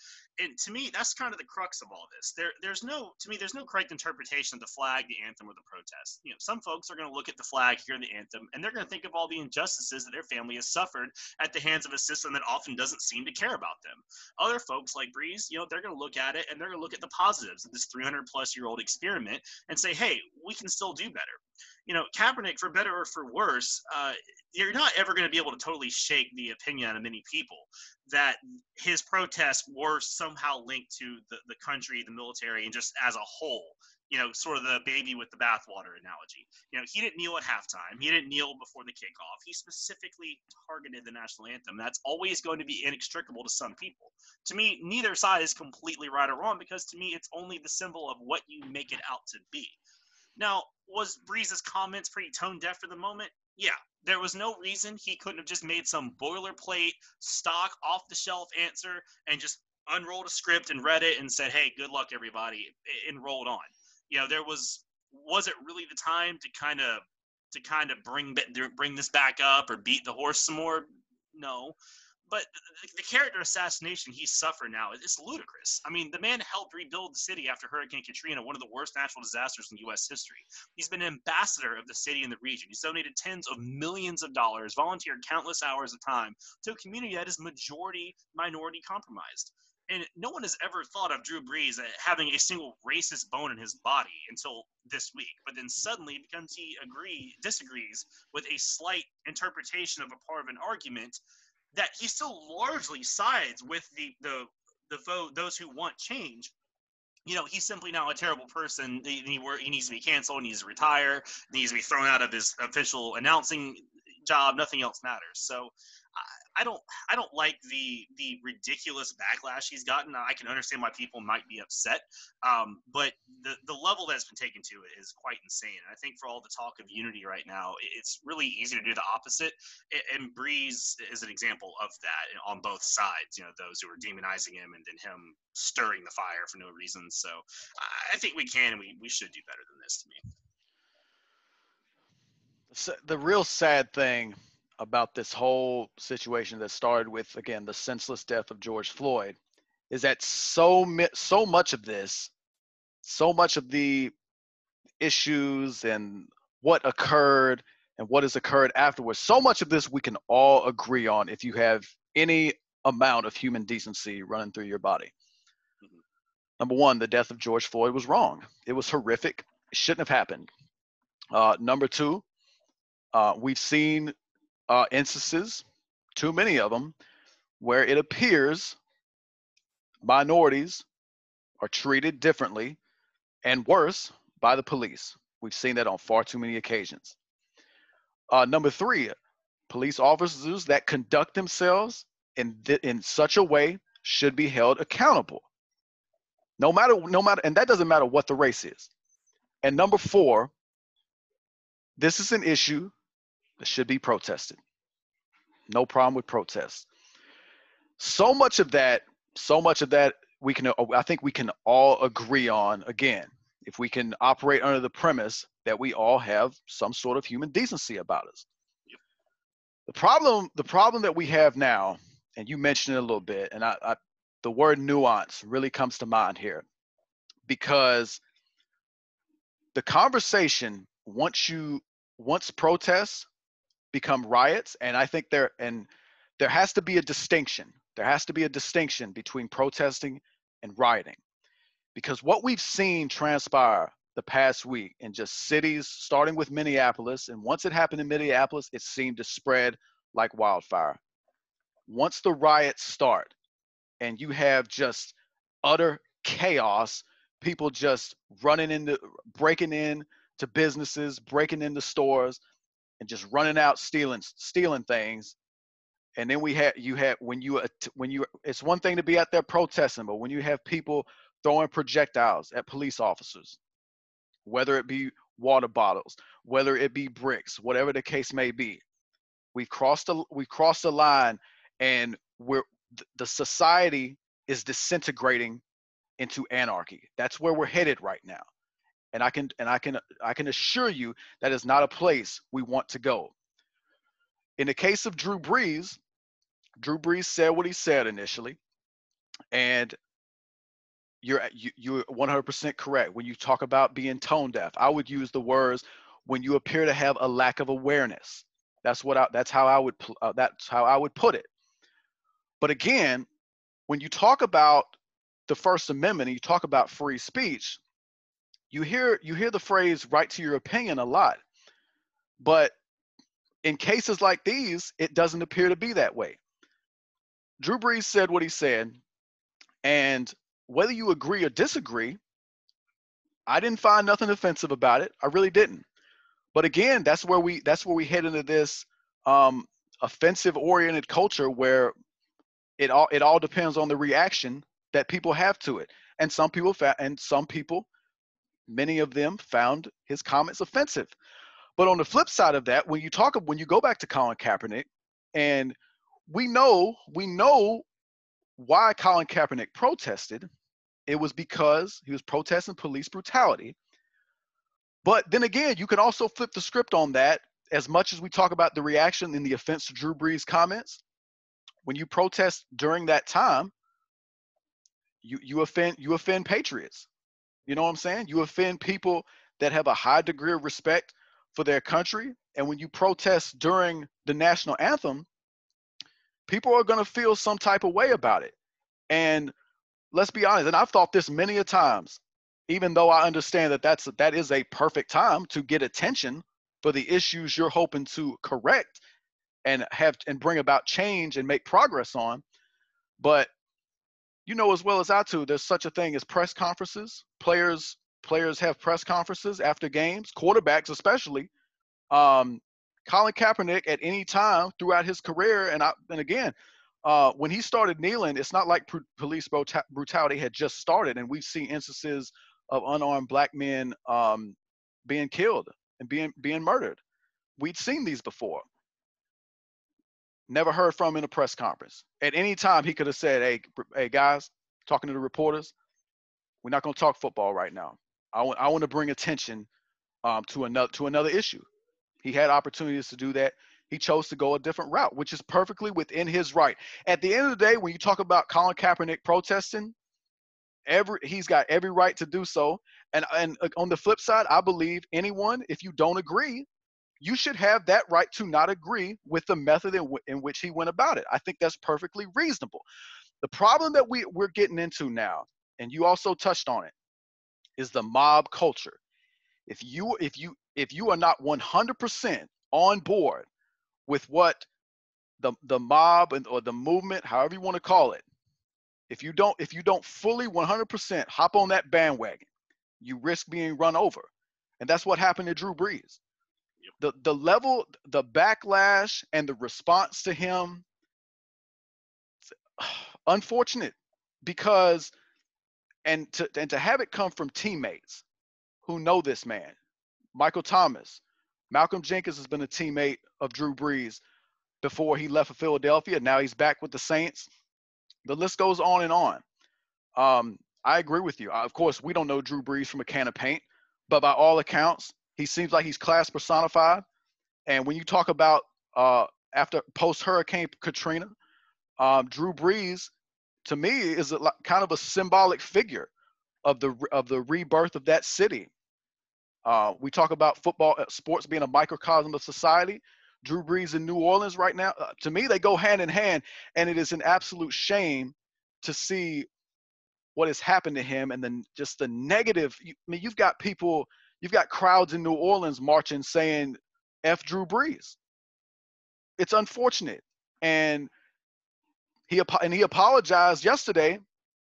[SPEAKER 4] and to me, that's kind of the crux of all this. There, there's no, to me, there's no correct interpretation of the flag, the anthem, or the protest. You know, some folks are going to look at the flag, hear the anthem, and they're going to think of all the injustices that their family has suffered at the hands of a system that often doesn't seem to care about them. Other folks like Brees, you know, they're going to look at it and they're going to look at the positives this 300 plus year old experiment and say, hey, we can still do better you know, Kaepernick, for better or for worse, uh, you're not ever going to be able to totally shake the opinion of many people that his protests were somehow linked to the, the country, the military, and just as a whole. You know, sort of the baby with the bathwater analogy. You know, he didn't kneel at halftime. He didn't kneel before the kickoff. He specifically targeted the national anthem. That's always going to be inextricable to some people. To me, neither side is completely right or wrong because to me, it's only the symbol of what you make it out to be. Now, was Brees's comments pretty tone deaf for the moment? Yeah, there was no reason he couldn't have just made some boilerplate, stock, off the shelf answer and just unrolled a script and read it and said, "Hey, good luck, everybody," and rolled on. You know, there was was it really the time to kind of to kind of bring bring this back up or beat the horse some more? No, but the, character assassination he suffered now is ludicrous. I mean, the man helped rebuild the city after Hurricane Katrina, one of the worst natural disasters in U.S. history. He's been an ambassador of the city and the region. He's donated tens of millions of dollars, volunteered countless hours of time to a community that is majority minority compromised. And no one has ever thought of Drew Brees having a single racist bone in his body until this week. But then suddenly, because he agree disagrees with a slight interpretation of a part of an argument, that he still largely sides with the the the vote those who want change you know, he's simply now a terrible person. He, he, he needs to be canceled. He needs to retire. He needs to be thrown out of his official announcing job. Nothing else matters. So I don't I don't like the the ridiculous backlash he's gotten. I can understand why people might be upset, um, but the the level that's been taken to it is quite insane. And I think for all the talk of unity right now, it's really easy to do the opposite. And Brees is an example of that on both sides. You know, those who are demonizing him and then him stirring the fire for no reason. So I think we can and we we should do better than this. To me,
[SPEAKER 5] the real sad thing about this whole situation that started with again the senseless death of George Floyd is that so so much of this so much of the issues and what occurred and what has occurred afterwards so much of this we can all agree on if you have any amount of human decency running through your body. Mm-hmm. number one the death of george floyd was wrong. It was horrific. It shouldn't have happened. Uh, number two uh, we've seen uh, instances, too many of them, where it appears minorities are treated differently and worse by the police. We've seen that on far too many occasions. Uh, number three, police officers that conduct themselves in th- in such a way should be held accountable. No matter no matter, and that doesn't matter what the race is. And number four, this is an issue should be protested. No problem with protests. So much of that, so much of that we can I think we can all agree on again. If we can operate under the premise that we all have some sort of human decency about us. The problem, the problem that we have now, and you mentioned it a little bit, and I, I the word nuance really comes to mind here because the conversation once you once protests become riots and i think there and there has to be a distinction. There has to be a distinction between protesting and rioting. Because what we've seen transpire the past week in just cities starting with minneapolis and once it happened in minneapolis it seemed to spread like wildfire. Once the riots start and you have just utter chaos people just running into breaking in to businesses breaking into stores and just running out stealing stealing things. And then we had you had when you when you it's one thing to be out there protesting but when you have people throwing projectiles at police officers whether it be water bottles whether it be bricks whatever the case may be we've crossed the we've crossed the line and we're the society is disintegrating into anarchy. That's where we're headed right now and i can and i can i can assure you that is not a place we want to go. In the case of drew brees drew brees said what he said initially and you're you, you're 100% correct. When you talk about being tone deaf i would use the words when you appear to have a lack of awareness. That's what I, that's how i would uh, that's how i would put it. But again when you talk about the first amendment and you talk about free speech you hear you hear the phrase "right to your opinion" a lot, but in cases like these, it doesn't appear to be that way. Drew Brees said what he said, and whether you agree or disagree, I didn't find nothing offensive about it. I really didn't. But again, that's where we that's where we head into this um, offensive oriented culture where it all it all depends on the reaction that people have to it. And some people fa- and some people many of them found his comments offensive. But on the flip side of that, when you talk when you go back to Colin Kaepernick, and we know we know why Colin Kaepernick protested, it was because he was protesting police brutality. But then again, you can also flip the script on that. As much as we talk about the reaction in the offense to Drew Brees' comments, when you protest during that time, you you offend you offend patriots. You know what I'm saying? You offend people that have a high degree of respect for their country. And when you protest during the national anthem, people are going to feel some type of way about it. And let's be honest, and I've thought this many a times, even though I understand that that's that is a perfect time to get attention for the issues you're hoping to correct and have and bring about change and make progress on. But you know as well as I do, there's such a thing as press conferences. Players players have press conferences after games, quarterbacks especially. Um, Colin Kaepernick at any time throughout his career, and I, and again, uh, when he started kneeling, it's not like pr- police bruta- brutality had just started, and we've seen instances of unarmed black men um, being killed and being being murdered. We'd seen these before. Never heard from in a press conference. At any time, he could have said, "Hey, hey guys, talking to the reporters, we're not going to talk football right now. I want I want to bring attention um, to another to another issue." He had opportunities to do that. He chose to go a different route, which is perfectly within his right. At the end of the day, when you talk about Colin Kaepernick protesting, every he's got every right to do so. And and uh, on the flip side, I believe anyone, if you don't agree, you should have that right to not agree with the method in, w- in which he went about it. I think that's perfectly reasonable. The problem that we we're getting into now, and you also touched on it, is the mob culture. If you if you if you are not 100% on board with what the the mob and or the movement, however you want to call it, if you don't if you don't fully 100% hop on that bandwagon, you risk being run over, and that's what happened to Drew Brees. The the level, the backlash, and the response to him, unfortunate, because and to and to have it come from teammates who know this man, Michael Thomas, Malcolm Jenkins has been a teammate of Drew Brees before he left for Philadelphia. Now he's back with the Saints. The list goes on and on. Um, I agree with you. Of course, we don't know Drew Brees from a can of paint, but by all accounts, he seems like he's class personified. And when you talk about uh, after post Hurricane Katrina, um, Drew Brees, to me, is a, kind of a symbolic figure of the of the rebirth of that city. Uh, we talk about football, uh, sports being a microcosm of society. Drew Brees in New Orleans right now, uh, to me, they go hand in hand, and it is an absolute shame to see what has happened to him and then just the negative. I mean, you've got people, you've got crowds in New Orleans marching saying "F Drew Brees." It's unfortunate, and he and he apologized yesterday,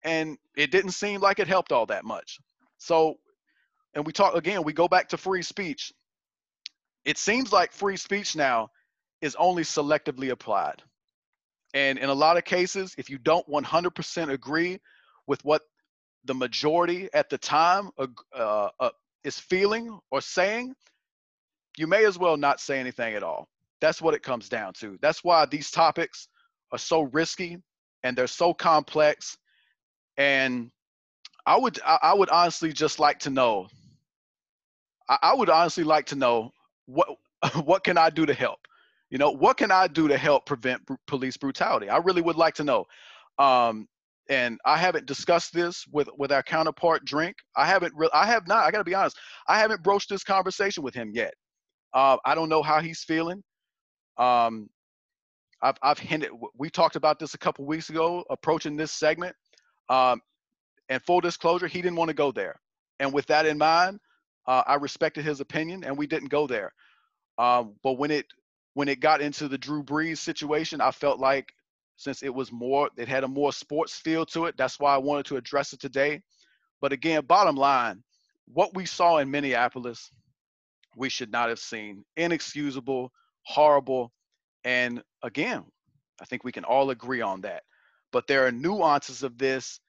[SPEAKER 5] and it didn't seem like it helped all that much. So, and we talk again. We go back to free speech. It seems like free speech now is only selectively applied. And in a lot of cases, if you don't 100% agree with what the majority at the time uh, uh, is feeling or saying, you may as well not say anything at all. That's what it comes down to. That's why these topics are so risky and they're so complex. And I would, I would honestly just like to know. I would honestly like to know what, what can I do to help? You know, what can I do to help prevent police brutality? I really would like to know. Um, and I haven't discussed this with with our counterpart Drink. I haven't re- I have not. I got to be honest. I haven't broached this conversation with him yet. Uh, I don't know how he's feeling. Um, I've I've hinted. We talked about this a couple weeks ago, approaching this segment. Um, and full disclosure, he didn't want to go there. And with that in mind, uh, I respected his opinion, and we didn't go there. Um, but when it when it got into the Drew Brees situation, I felt like since it was more, it had a more sports feel to it. That's why I wanted to address it today. But again, bottom line, what we saw in Minneapolis, we should not have seen. Inexcusable, horrible. And again, I think we can all agree on that. But there are nuances of this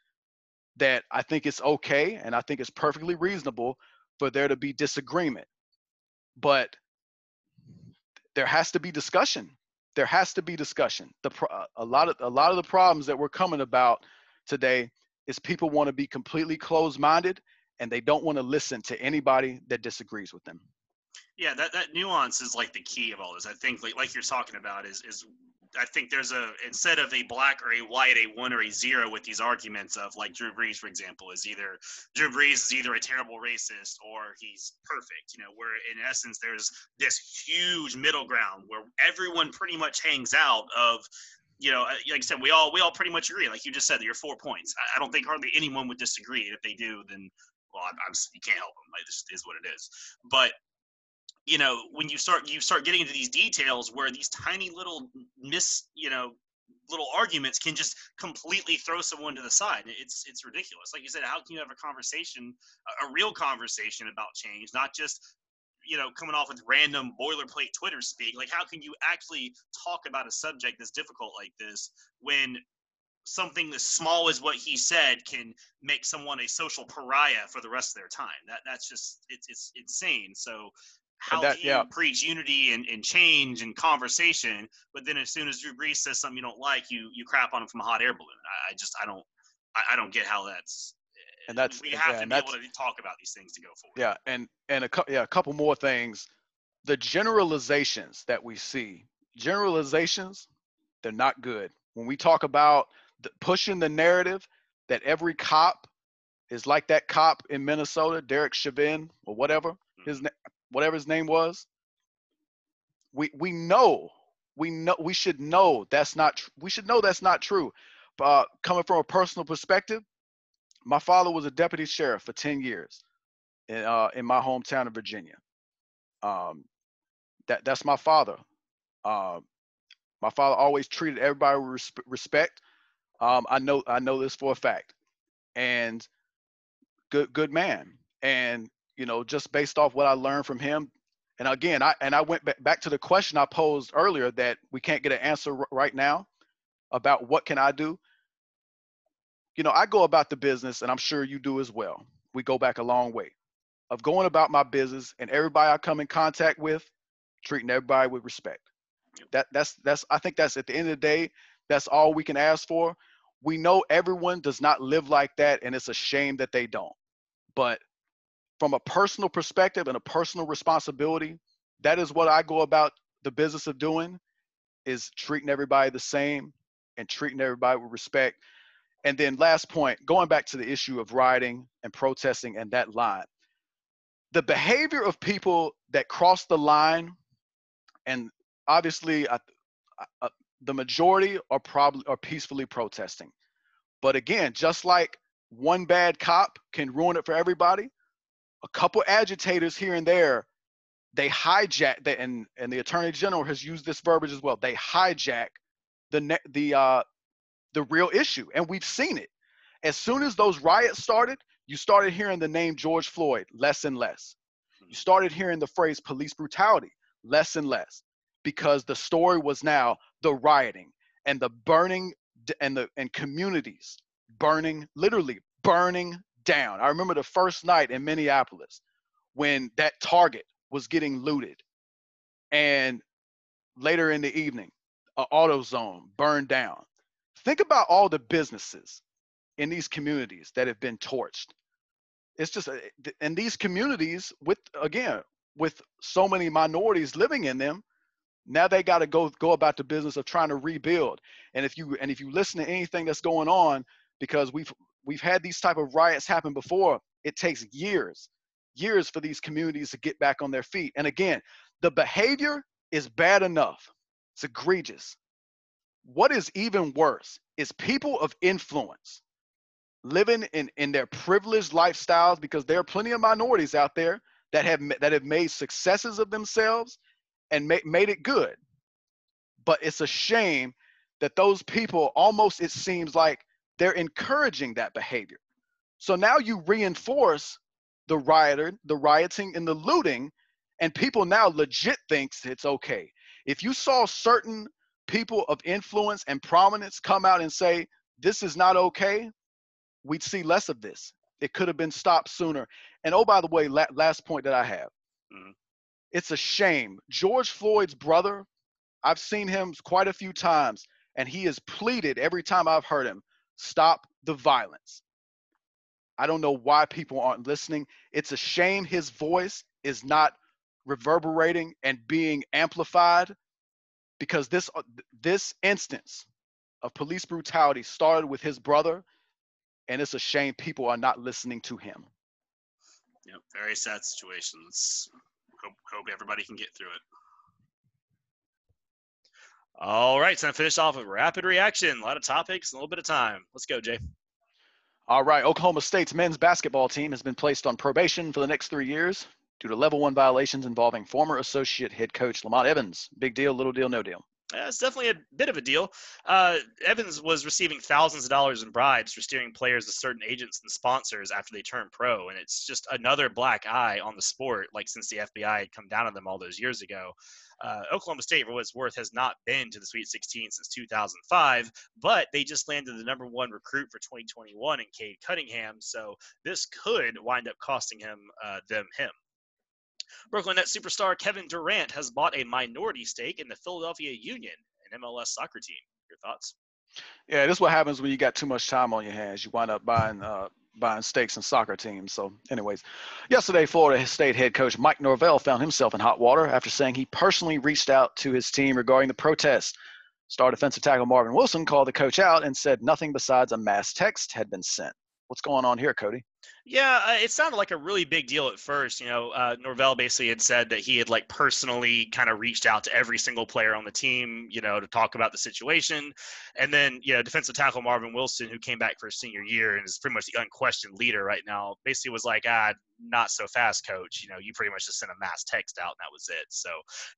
[SPEAKER 5] that I think it's okay and I think it's perfectly reasonable for there to be disagreement. But there has to be discussion. There has to be discussion. The uh, a lot of a lot of the problems that we're coming about today is people want to be completely closed-minded and they don't want to listen to anybody that disagrees with them.
[SPEAKER 4] Yeah, that, that nuance is like the key of all this. I think like like you're talking about is is I think there's a instead of a black or a white, a one or a zero with these arguments of like Drew Brees, for example, is either Drew Brees is either a terrible racist or he's perfect. You know, where in essence there's this huge middle ground where everyone pretty much hangs out of you know, uh, like I said, we all we all pretty much agree. Like you just said, your four points. I, I don't think hardly anyone would disagree. And if they do, then well, I'm, I'm you can't help them. Like this is what it is. But you know, when you start you start getting into these details where these tiny little miss, you know, little arguments can just completely throw someone to the side. It's it's ridiculous. Like you said, how can you have a conversation, a, a real conversation about change, not just you know coming off with random boilerplate Twitter speak? Like how can you actually talk about a subject that's difficult like this when something as small as what he said can make someone a social pariah for the rest of their time. That that's just it's it's insane. So how
[SPEAKER 5] that-
[SPEAKER 4] do you
[SPEAKER 5] yeah.
[SPEAKER 4] preach unity and, and change and conversation, but then as soon as Drew Brees says something you don't like, you you crap on him from a hot air balloon. I, I just I don't I, I don't get how that's
[SPEAKER 5] And that's-
[SPEAKER 4] we have
[SPEAKER 5] yeah,
[SPEAKER 4] to be able to talk about these things to go forward.
[SPEAKER 5] Yeah, and and a cou- yeah, a couple more things. The generalizations that we see, generalizations, they're not good. When we talk about the, pushing the narrative that every cop is like that cop in Minnesota, Derek Chauvin or whatever his mm-hmm. na- whatever his name was. We we know we know we should know that's not tr- we should know that's not true. Uh, coming from a personal perspective, my father was a deputy sheriff for 10 years in uh, in my hometown of Virginia. Um, that that's my father. Uh, my father always treated everybody with resp- respect. Um, I know I know this for a fact, and good good man. And you know, just based off what I learned from him, and again, I and I went ba- back to the question I posed earlier that we can't get an answer r- right now about what can I do. You know, I go about the business, and I'm sure you do as well. We go back a long way of going about my business and everybody I come in contact with, treating everybody with respect. That that's that's I think that's at the end of the day, that's all we can ask for. We know everyone does not live like that, and it's a shame that they don't. But from a personal perspective and a personal responsibility, that is what I go about the business of doing is treating everybody the same and treating everybody with respect. And then last point, going back to the issue of rioting and protesting and that line the behavior of people that cross the line and obviously uh, uh, the majority are probably are peacefully protesting but again just like one bad cop can ruin it for everybody a couple agitators here and there they hijack the, and and the attorney general has used this verbiage as well they hijack the ne- the uh the real issue and we've seen it as soon as those riots started you started hearing the name George Floyd less and less. You started hearing the phrase police brutality less and less because the story was now the rioting and the burning and the and communities burning literally burning down. I remember the first night in Minneapolis when that Target was getting looted and later in the evening a AutoZone burned down. Think about all the businesses in these communities that have been torched. It's just, uh, and these communities with again with so many minorities living in them, now they got to go go about the business of trying to rebuild. And if you and if you listen to anything that's going on, because we've we've had these type of riots happen before, it takes years, years for these communities to get back on their feet. And again, the behavior is bad enough. It's egregious. What is even worse is people of influence living in, in their privileged lifestyles because there are plenty of minorities out there that have that have made successes of themselves and ma- made it good. But it's a shame that those people almost it seems like they're encouraging that behavior. So now you reinforce the rioter, the rioting and the looting, and people now legit thinks it's okay. If you saw certain people of influence and prominence come out and say this is not okay, we'd see less of this. It could have been stopped sooner. And oh, by the way, la- last point that I have,
[SPEAKER 4] Mhm.
[SPEAKER 5] it's a shame. George Floyd's brother, I've seen him quite a few times, and he has pleaded every time I've heard him, stop the violence. I don't know why people aren't listening. It's a shame his voice is not reverberating and being amplified because this uh, this instance of police brutality started with his brother and it's a shame people are not listening to him.
[SPEAKER 4] Yep, very sad situation. Let's hope hope everybody can get through it. All right, so to finish off with rapid reaction. A lot of topics, a little bit of time. Let's go, Jay.
[SPEAKER 5] All right, Oklahoma State's men's basketball team has been placed on probation for the next three years due to level one violations involving former associate head coach Lamont Evans. Big deal, little deal, no deal.
[SPEAKER 4] Yeah, it's definitely a bit of a deal. Uh, Evans was receiving thousands of dollars in bribes for steering players to certain agents and sponsors after they turned pro, and it's just another black eye on the sport. Like since the FBI had come down on them all those years ago, uh, Oklahoma State, for what it's worth, has not been to the Sweet 16 since 2005, but they just landed the number one recruit for 2021 in Cade Cunningham, so this could wind up costing him uh, them him. Brooklyn Nets superstar Kevin Durant has bought a minority stake in the Philadelphia Union, an MLS soccer team. Your thoughts?
[SPEAKER 5] Yeah, this is what happens when you got too much time on your hands. You wind up buying uh, buying stakes in soccer teams. So, anyways, yesterday, Florida State head coach Mike Norvell found himself in hot water after saying he personally reached out to his team regarding the protests. Star defensive tackle Marvin Wilson called the coach out and said nothing besides a mass text had been sent. What's going on here, Cody?
[SPEAKER 4] Yeah, uh, it sounded like a really big deal at first. You know, uh, Norvell basically had said that he had like personally kind of reached out to every single player on the team, you know, to talk about the situation. And then, you know, defensive tackle Marvin Wilson, who came back for his senior year and is pretty much the unquestioned leader right now, basically was like, ah, not so fast, coach. You know, you pretty much just sent a mass text out and that was it. So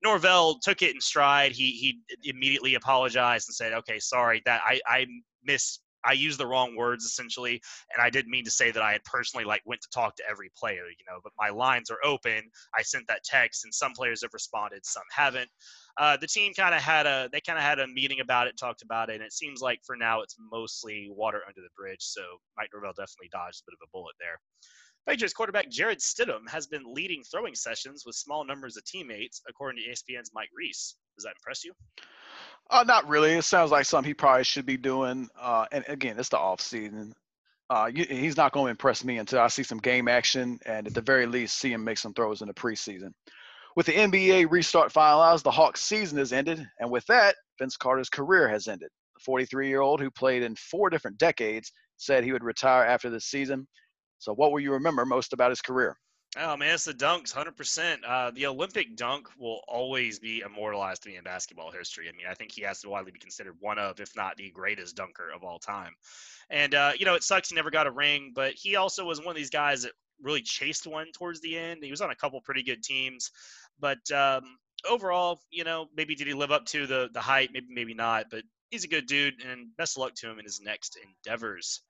[SPEAKER 4] Norvell took it in stride. He he immediately apologized and said, okay, sorry that I I miss I used the wrong words essentially, and I didn't mean to say that I had personally like went to talk to every player, you know. But my lines are open. I sent that text, and some players have responded, some haven't. Uh, the team kind of had a they kind of had a meeting about it, talked about it, and it seems like for now it's mostly water under the bridge. So Mike Norvell definitely dodged a bit of a bullet there. Patriots quarterback Jarrett Stidham has been leading throwing sessions with small numbers of teammates, according to ESPN's Mike Reiss. Does that impress you?
[SPEAKER 5] Uh, not really. It sounds like something he probably should be doing. Uh, and again, it's the off season. Uh, you, he's not going to impress me until I see some game action and at the very least see him make some throws in the preseason. With the NBA restart finalized, the Hawks' season has ended, and with that, Vince Carter's career has ended. The 43-year-old who played in four different decades said he would retire after this season. So, what will you remember most about his career?
[SPEAKER 4] Oh man, it's the dunks, hundred percent. Uh, the Olympic dunk will always be immortalized to me in basketball history. I mean, I think he has to widely be considered one of, if not the greatest dunker of all time. And uh, you know, it sucks he never got a ring, but he also was one of these guys that really chased one towards the end. He was on a couple pretty good teams, but um, overall, you know, maybe did he live up to the the hype? Maybe, maybe not. But he's a good dude, and best of luck to him in his next endeavors.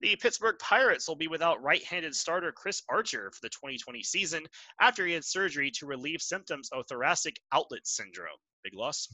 [SPEAKER 4] The Pittsburgh Pirates will be without right handed starter Chris Archer for the 2020 season after he had surgery to relieve symptoms of thoracic outlet syndrome. Big loss?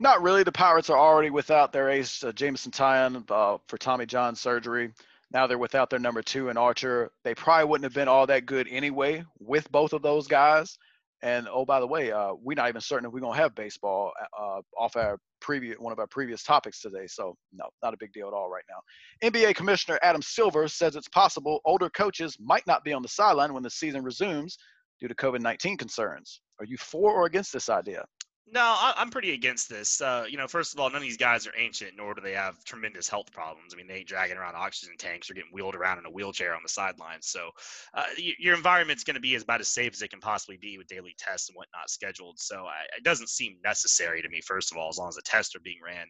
[SPEAKER 5] Not really. The Pirates are already without their ace, uh, Jameson Taillon, uh, for Tommy John surgery. Now they're without their number two and Archer. They probably wouldn't have been all that good anyway with both of those guys. And oh, by the way, uh, we're not even certain if we're gonna have baseball uh, off our previous one of our previous topics today. So no, not a big deal at all right now. NBA Commissioner Adam Silver says it's possible older coaches might not be on the sideline when the season resumes due to COVID-19 concerns. Are you for or against this idea?
[SPEAKER 4] No, I, am pretty against this. Uh, you know, first of all, none of these guys are ancient, nor do they have tremendous health problems. I mean, they ain't dragging around oxygen tanks or getting wheeled around in a wheelchair on the sidelines. So, uh, your environment's going to be as about as safe as it can possibly be with daily tests and whatnot scheduled. So, I, it doesn't seem necessary to me. First of all, as long as the tests are being ran,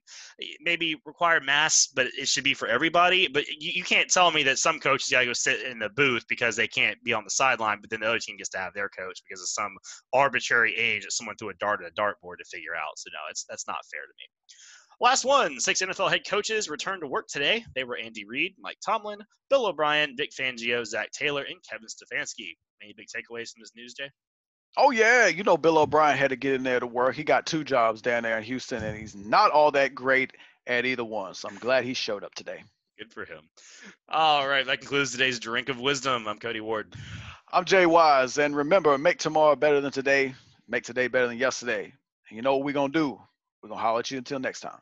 [SPEAKER 4] maybe require masks, but it should be for everybody. But you, you can't tell me that some coaches got to go sit in the booth because they can't be on the sideline, but then the other team gets to have their coach because of some arbitrary age that someone threw a dart at a dartboard to figure out. So no, it's that's not fair to me. Last one, six NFL head coaches returned to work today. They were Andy Reid, Mike Tomlin, Bill O'Brien, Vic Fangio, Zac Taylor, and Kevin Stefanski. Any big takeaways from this news, Jay?
[SPEAKER 5] Oh yeah, you know Bill O'Brien had to get in there to work. He got two jobs down there in Houston, and he's not all that great at either one. So I'm glad he showed up today.
[SPEAKER 4] Good for him. All right, that concludes today's drink of wisdom. I'm Cody Ward.
[SPEAKER 5] I'm Jay Wise, and remember, make tomorrow better than today. Make today better than yesterday. And you know what we're going to do? We're going to holler at you until next time.